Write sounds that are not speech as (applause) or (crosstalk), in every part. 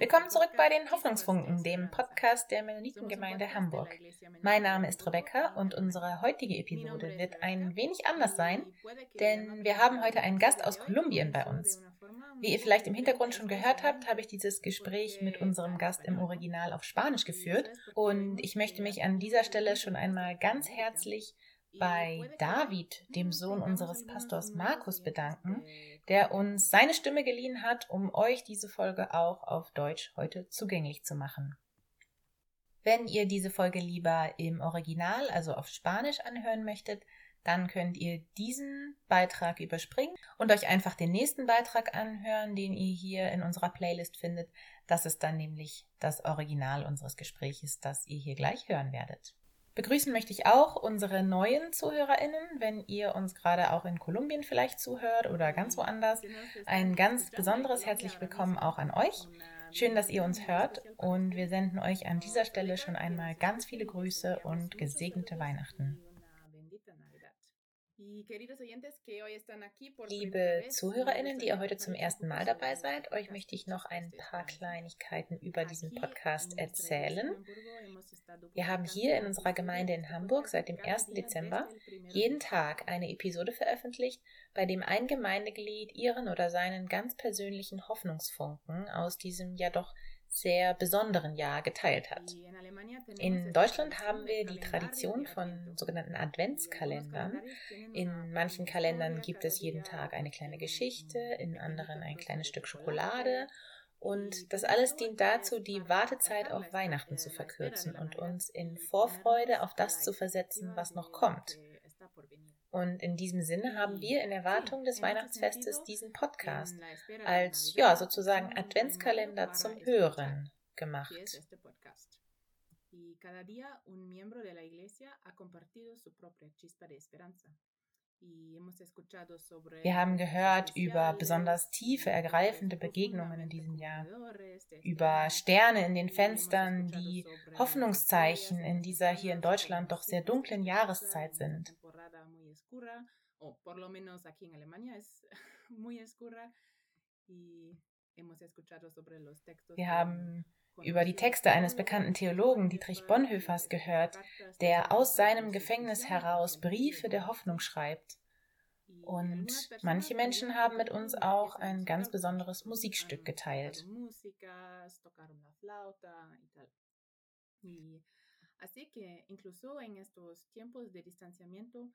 Willkommen zurück bei den Hoffnungsfunken, dem Podcast der Mennonitengemeinde Hamburg. Mein Name ist Rebecca und unsere heutige Episode wird ein wenig anders sein, denn wir haben heute einen Gast aus Kolumbien bei uns. Wie ihr vielleicht im Hintergrund schon gehört habt, habe ich dieses Gespräch mit unserem Gast im Original auf Spanisch geführt und ich möchte mich an dieser Stelle schon einmal ganz herzlich bei David, dem Sohn unseres Pastors Markus, bedanken, der uns seine Stimme geliehen hat, um euch diese Folge auch auf Deutsch heute zugänglich zu machen. Wenn ihr diese Folge lieber im Original, also auf Spanisch anhören möchtet, dann könnt ihr diesen Beitrag überspringen und euch einfach den nächsten Beitrag anhören, den ihr hier in unserer Playlist findet. Das ist dann nämlich das Original unseres Gespräches, das ihr hier gleich hören werdet. Begrüßen möchte ich auch unsere neuen ZuhörerInnen, wenn ihr uns gerade auch in Kolumbien vielleicht zuhört oder ganz woanders. Ein ganz besonderes herzlich willkommen auch an euch. Schön, dass ihr uns hört und wir senden euch an dieser Stelle schon einmal ganz viele Grüße und gesegnete Weihnachten. Liebe ZuhörerInnen, die ihr heute zum ersten Mal dabei seid, euch möchte ich noch ein paar Kleinigkeiten über diesen Podcast erzählen. Wir haben hier in unserer Gemeinde in Hamburg seit dem 1. Dezember jeden Tag eine Episode veröffentlicht, bei dem ein Gemeindeglied ihren oder seinen ganz persönlichen Hoffnungsfunken aus diesem ja doch sehr besonderen Jahr geteilt hat. In Deutschland haben wir die Tradition von sogenannten Adventskalendern. In manchen Kalendern gibt es jeden Tag eine kleine Geschichte, in anderen ein kleines Stück Schokolade. Und das alles dient dazu, die Wartezeit auf Weihnachten zu verkürzen und uns in Vorfreude auf das zu versetzen, was noch kommt. Und in diesem Sinne haben wir in Erwartung des Weihnachtsfestes diesen Podcast als ja sozusagen Adventskalender zum Hören gemacht. Wir haben gehört über besonders tiefe, ergreifende Begegnungen in diesem Jahr, über Sterne in den Fenstern, die Hoffnungszeichen in dieser hier in Deutschland doch sehr dunklen Jahreszeit sind. Wir haben über die Texte eines bekannten Theologen Dietrich Bonhoeffers gehört, der aus seinem Gefängnis heraus Briefe der Hoffnung schreibt. Und manche Menschen haben mit uns auch ein ganz besonderes Musikstück geteilt. Así que incluso en estos tiempos de distanciamiento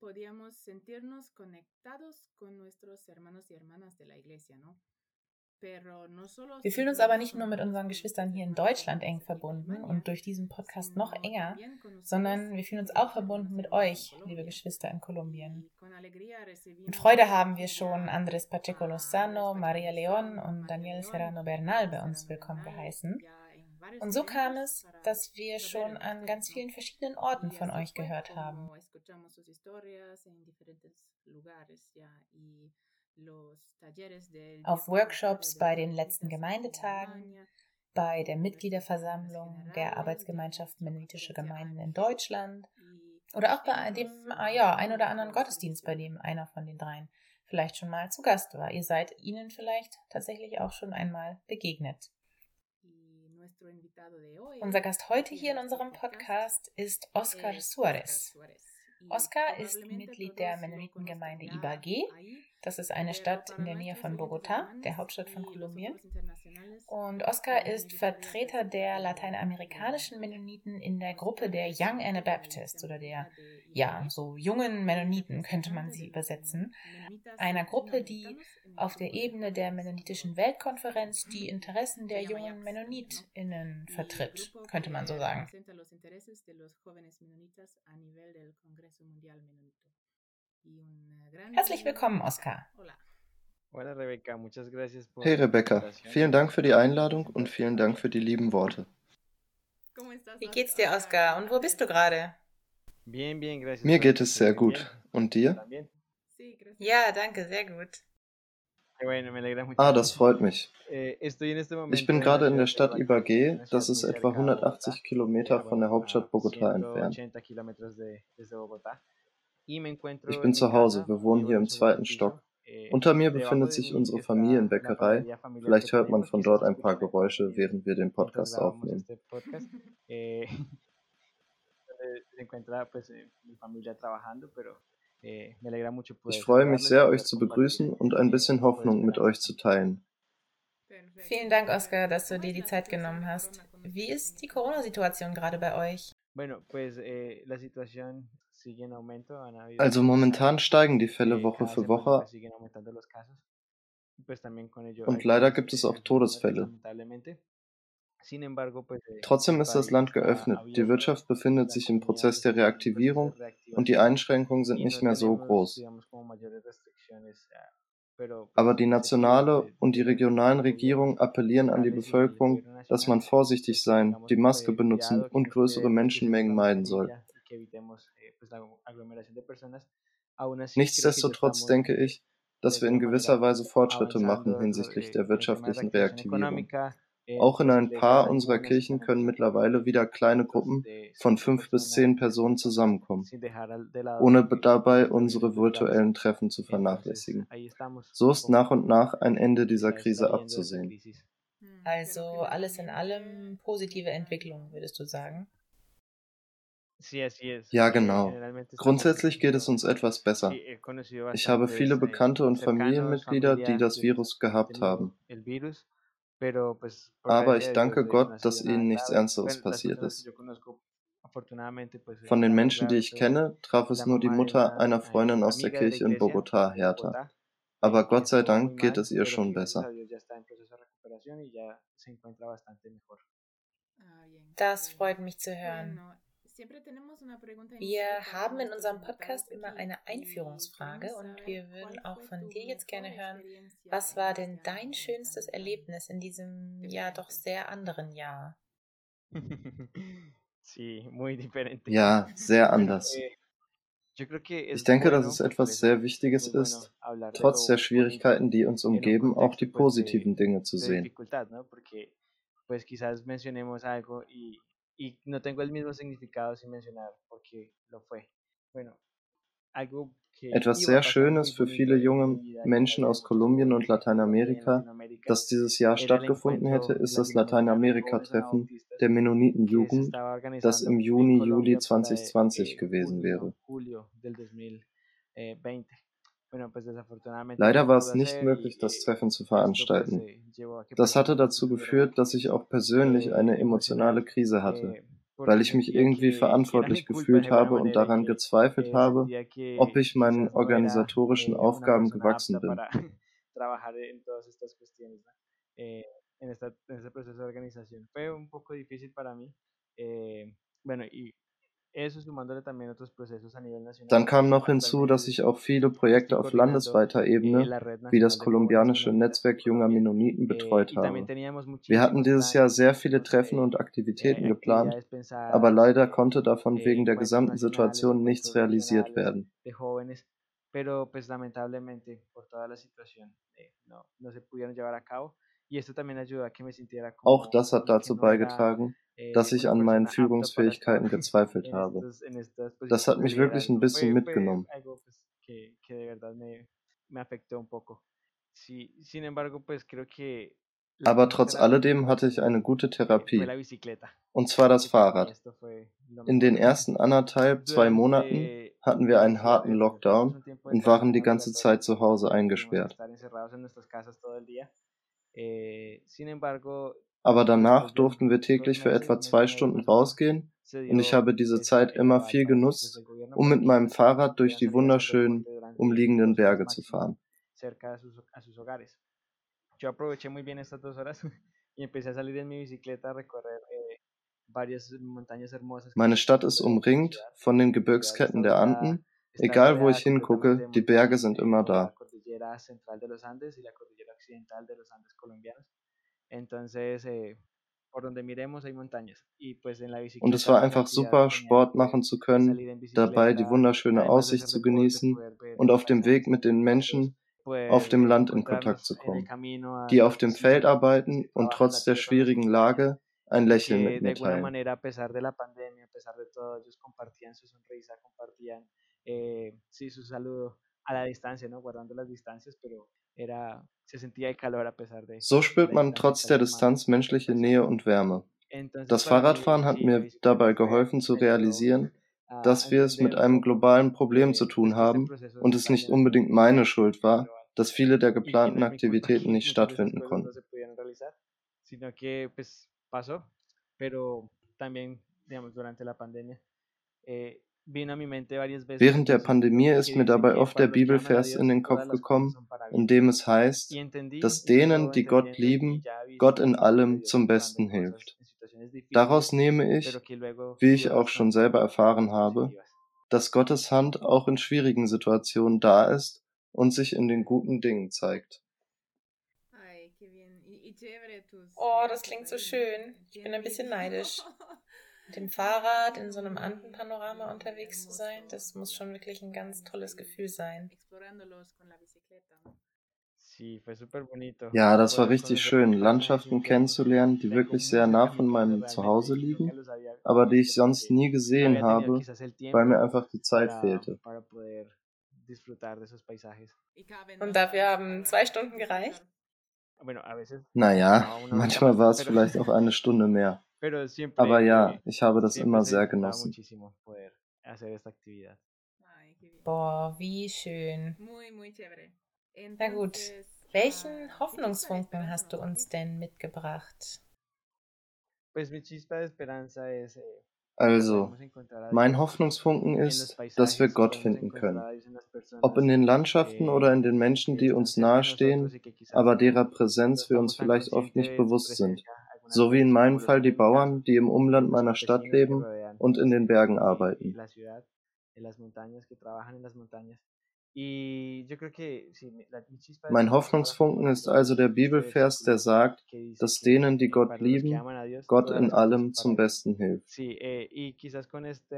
podíamos sentirnos conectados con nuestros hermanos y hermanas de la iglesia, ¿no? Wir fühlen uns aber nicht nur mit unseren Geschwistern hier in Deutschland eng verbunden und durch diesen Podcast noch enger, sondern wir fühlen uns auch verbunden mit euch, liebe Geschwister in Kolumbien. Mit Freude haben wir schon Andres Pacheco Lozano, Maria León und Daniel Serrano Bernal bei uns willkommen geheißen. Und so kam es, dass wir schon an ganz vielen verschiedenen Orten von euch gehört haben. Auf Workshops bei den letzten Gemeindetagen, bei der Mitgliederversammlung der Arbeitsgemeinschaft Mennonitische Gemeinden in Deutschland oder auch bei dem ah ja, ein oder anderen Gottesdienst, bei dem einer von den dreien vielleicht schon mal zu Gast war. Ihr seid ihnen vielleicht tatsächlich auch schon einmal begegnet. Unser Gast heute hier in unserem Podcast ist Oscar Suarez. Oscar ist Mitglied der Mennonitengemeinde Ibagué das ist eine Stadt in der Nähe von Bogotá, der Hauptstadt von Kolumbien. Und Oscar ist Vertreter der lateinamerikanischen Mennoniten in der Gruppe der Young Anabaptists oder der, ja, so jungen Mennoniten könnte man sie übersetzen. Einer Gruppe, die auf der Ebene der Mennonitischen Weltkonferenz die Interessen der jungen MennonitInnen vertritt, könnte man so sagen. Herzlich willkommen, Oskar. Hey Rebecca, vielen Dank für die Einladung und vielen Dank für die lieben Worte. Wie geht's dir, Oskar? Und wo bist du gerade? Mir geht es sehr gut. Und dir? Ja, danke, sehr gut. Ah, das freut mich. Eh, ich bin gerade in der Stadt Ibagué, das ist etwa 180 Kilometer von der Hauptstadt Bogotá entfernt. Ich bin zu Hause, wir wohnen hier im zweiten Stock. Unter mir befindet sich unsere Familienbäckerei. Vielleicht hört man von dort ein paar Geräusche, während wir den Podcast aufnehmen. (laughs) Ich freue mich sehr, euch zu begrüßen und ein bisschen Hoffnung mit euch zu teilen. Vielen Dank, Oskar, dass du dir die Zeit genommen hast. Wie ist die Corona-Situation gerade bei euch? Eh, also momentan steigen die Fälle eh, Woche für Woche und leider gibt es auch Todesfälle. Eh, Trotzdem ist das Land geöffnet, die Wirtschaft befindet sich im Prozess der Reaktivierung und die Einschränkungen sind nicht mehr so groß. Aber die nationale und die regionalen Regierungen appellieren an die Bevölkerung, dass man vorsichtig sein, die Maske benutzen und größere Menschenmengen meiden soll. Nichtsdestotrotz denke ich, dass wir in gewisser Weise Fortschritte machen hinsichtlich der wirtschaftlichen Reaktivierung. Auch in ein paar unserer Kirchen können mittlerweile wieder kleine Gruppen von fünf bis zehn Personen zusammenkommen, ohne dabei unsere virtuellen Treffen zu vernachlässigen. So ist nach und nach ein Ende dieser Krise abzusehen. Also alles in allem positive Entwicklung, würdest du sagen? Ja, genau. Grundsätzlich geht es uns etwas besser. Ich habe viele Bekannte und Familienmitglieder, die das Virus gehabt haben. Aber ich danke Gott, dass ihnen nichts Ernsteres passiert ist. Von den Menschen, die ich kenne, traf es nur die Mutter einer Freundin aus der Kirche in Bogotá härter. Aber Gott sei Dank geht es ihr schon besser. Das freut mich zu hören. Wir haben in unserem Podcast immer eine Einführungsfrage und wir würden auch von dir jetzt gerne hören, was war denn dein schönstes Erlebnis in diesem ja doch sehr anderen Jahr? (laughs) Ja, sehr anders. Ich denke, dass es etwas sehr Wichtiges ist, trotz der Schwierigkeiten, die uns umgeben, auch die positiven Dinge zu sehen. Y no tengo el mismo significado sin mencionar porque lo fue. Bueno, algo Etwas sehr Schönes für viele junge Menschen aus Kolumbien und Lateinamerika, das dieses Jahr stattgefunden hätte, ist das Lateinamerika-Treffen der Mennonitenjugend, das im Juni, Juli 2020 gewesen wäre. Leider war es nicht möglich, das Treffen zu veranstalten. Das hatte dazu geführt, dass ich auch persönlich eine emotionale Krise hatte, weil ich mich irgendwie verantwortlich gefühlt habe und daran gezweifelt habe, ob ich meinen organisatorischen Aufgaben gewachsen bin. (laughs) en este proceso de organización. Fue un poco difícil para mí. Eh, bueno, y dann kam noch hinzu, dass ich auch viele Projekte auf landesweiter Ebene, wie das kolumbianische Netzwerk junger Mennoniten, betreut habe. Wir hatten dieses Jahr sehr viele Treffen und Aktivitäten geplant, aber leider konnte davon wegen der gesamten Situation nichts realisiert werden. Pero pues lamentablemente por toda la situación eh, no, no se pudieron llevar a cabo. Auch das hat dazu beigetragen, eh, dass ich an meinen Führungsfähigkeiten (laughs) gezweifelt habe. Das hat mich wirklich ein bisschen mitgenommen. Aber trotz alledem hatte ich eine gute Therapie. Und zwar das Fahrrad. In den ersten anderthalb, zwei Monaten hatten wir einen harten Lockdown und waren die ganze Zeit zu Hause eingesperrt. Eh, Aber danach durften wir täglich für etwa zwei Stunden rausgehen und ich habe diese Zeit immer viel genutzt, um mit meinem Fahrrad durch die wunderschönen umliegenden Berge zu fahren. (laughs) Meine Stadt ist umringt von den Gebirgsketten der Anden. Egal wo ich hingucke, die Berge sind immer da occidental de los Andes colombianos. Entonces, eh, por donde miremos hay montañas. Y pues en la bicicleta. Und es war einfach super, Sport machen zu können, dabei die wunderschöne Aussicht zu genießen und auf dem Weg mit den Menschen auf dem Land in Kontakt zu kommen, die auf dem Feld arbeiten und trotz der schwierigen Lage ein Lächeln mit mir teilen. So spürt man trotz der Distanz menschliche Nähe und Wärme. Das Fahrradfahren hat mir dabei geholfen zu realisieren, dass wir es mit einem globalen Problem zu tun haben und es nicht unbedingt meine Schuld war, dass viele der geplanten Aktivitäten (laughs) nicht stattfinden konnten. Während der Pandemie ist mir dabei oft der Bibelvers in den Kopf gekommen, in dem es heißt, dass denen, die Gott lieben, Gott in allem zum Besten hilft. Daraus nehme ich, wie ich auch schon selber erfahren habe, dass Gottes Hand auch in schwierigen Situationen da ist und sich in den guten Dingen zeigt. Oh, das klingt so schön. Ich bin ein bisschen neidisch. (laughs) Mit dem Fahrrad in so einem Andenpanorama unterwegs zu sein, das muss schon wirklich ein ganz tolles Gefühl sein. Ja, das war richtig schön, Landschaften kennenzulernen, die wirklich sehr nah von meinem Zuhause liegen, aber die ich sonst nie gesehen habe, weil mir einfach die Zeit fehlte. Und dafür haben zwei Stunden gereicht? Naja, manchmal war es vielleicht auch eine Stunde mehr. Aber ja, ich habe das immer sehr genossen. Boah, wie schön. Na gut, welchen Hoffnungsfunken hast du uns denn mitgebracht? Also, mein Hoffnungsfunken ist, dass wir Gott finden können. Ob in den Landschaften oder in den Menschen, die uns nahestehen, aber derer Präsenz wir uns vielleicht oft nicht bewusst sind. So wie in meinem Fall die Bauern, die im Umland meiner Stadt leben und in den Bergen arbeiten. Mein Hoffnungsfunken ist also der Bibelvers, der sagt, dass denen, die Gott lieben, Gott in allem zum Besten hilft. Eh,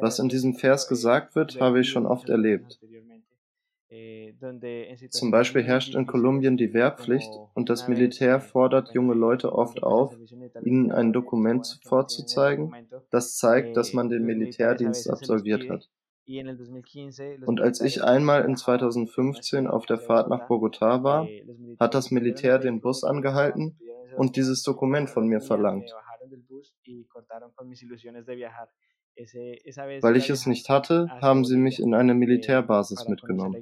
Was in diesem Vers gesagt wird, habe ich schon oft erlebt. Eh, zum Beispiel herrscht in Kolumbien die Wehrpflicht und das Militär fordert junge Leute oft auf, ihnen ein Dokument vorzuzeigen, das zeigt, dass man den Militärdienst absolviert hat. Und als ich einmal in 2015 auf der Fahrt nach Bogotá war, hat das Militär den Bus angehalten und dieses Dokument von mir verlangt. Weil ich es nicht hatte, haben sie mich in eine Militärbasis mitgenommen.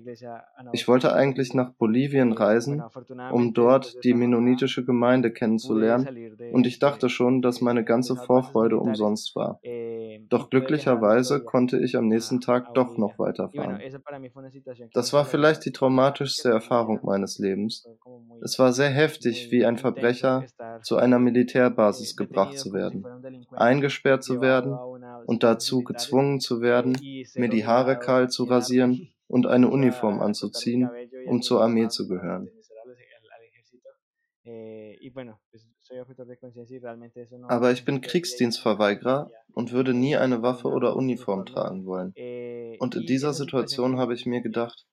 Ich wollte eigentlich nach Bolivien reisen, um dort die mennonitische Gemeinde kennenzulernen, und ich dachte schon, dass meine ganze Vorfreude umsonst war. Doch glücklicherweise konnte ich am nächsten Tag doch noch weiterfahren. Das war vielleicht die traumatischste Erfahrung meines Lebens. Es war sehr heftig, wie ein Verbrecher zu einer Militärbasis gebracht zu werden, eingesperrt zu werden und dazu gezwungen zu werden, mir die Haare kahl zu rasieren und eine Uniform anzuziehen, um zur Armee zu gehören. Aber ich bin Kriegsdienstverweigerer und würde nie eine Waffe oder Uniform tragen wollen. Und in dieser Situation habe ich mir gedacht,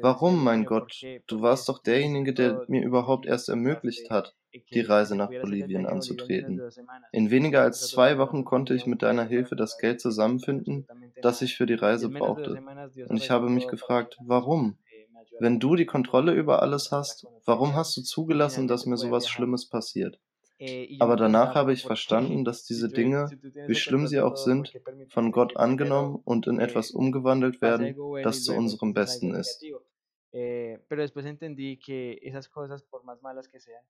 warum, mein Gott, du warst doch derjenige, der mir überhaupt erst ermöglicht hat, die Reise nach Bolivien anzutreten. In weniger als zwei Wochen konnte ich mit deiner Hilfe das Geld zusammenfinden, das ich für die Reise brauchte. Und ich habe mich gefragt, warum? Wenn du die Kontrolle über alles hast, warum hast du zugelassen, dass mir sowas Schlimmes passiert? Aber danach habe ich verstanden, dass diese Dinge, wie schlimm sie auch sind, von Gott angenommen und in etwas umgewandelt werden, das zu unserem Besten ist. Eh, pero después entendí que esas cosas, por más malas que sean,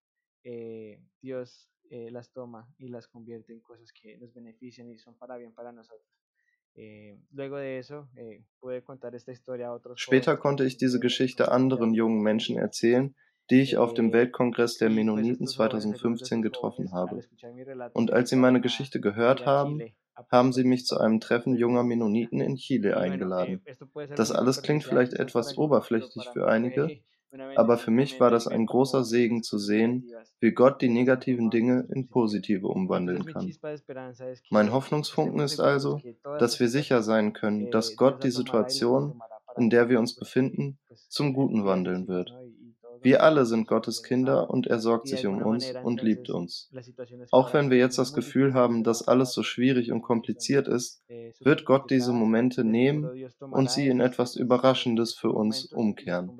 eh, Dios eh, las toma y las convierte en cosas que nos benefician y son para bien para nosotros. Eh, eh, Später konnte ich diese Geschichte anderen jungen Menschen erzählen, die ich auf dem Weltkongress der Mennoniten 2015 getroffen habe. Und als sie meine Geschichte gehört haben, haben sie mich zu einem Treffen junger Mennoniten in Chile eingeladen. Das alles klingt vielleicht etwas oberflächlich für einige, aber für mich war das ein großer Segen zu sehen, wie Gott die negativen Dinge in positive umwandeln kann. Mein Hoffnungsfunken ist also, dass wir sicher sein können, dass Gott die Situation, in der wir uns befinden, zum Guten wandeln wird. Wir alle sind Gottes Kinder und er sorgt sich um uns und liebt uns. Auch wenn wir jetzt das Gefühl haben, dass alles so schwierig und kompliziert ist, wird Gott diese Momente nehmen und sie in etwas Überraschendes für uns umkehren.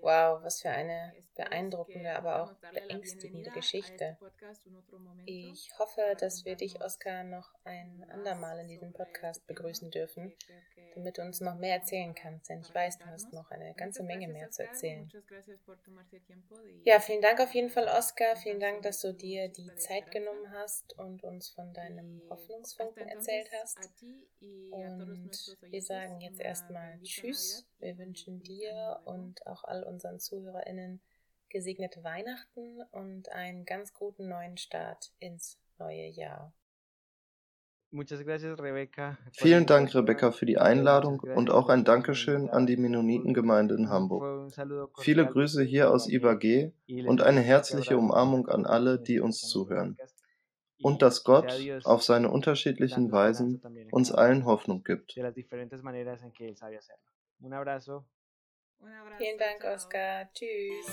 Wow, was für eine beeindruckende, aber auch beängstigende Geschichte. Ich hoffe, dass wir dich, Oskar, noch ein andermal in diesem Podcast begrüßen dürfen, damit du uns noch mehr erzählen kannst, denn ich weiß, du hast noch eine ganze Menge mehr zu erzählen. Ja, vielen Dank auf jeden Fall, Oskar. Vielen Dank, dass du dir die Zeit genommen hast und uns von deinem Hoffnungsfunken erzählt hast. Und wir sagen jetzt erstmal Tschüss. Wir wünschen dir und auch all unseren ZuhörerInnen gesegnete Weihnachten und einen ganz guten neuen Start ins neue Jahr. Vielen Dank, Rebecca, für die Einladung und auch ein Dankeschön an die Mennonitengemeinde in Hamburg. Viele Grüße hier aus IBAG und eine herzliche Umarmung an alle, die uns zuhören. Und dass Gott auf seine unterschiedlichen Weisen uns allen Hoffnung gibt. Vielen Dank, Oskar. Tschüss.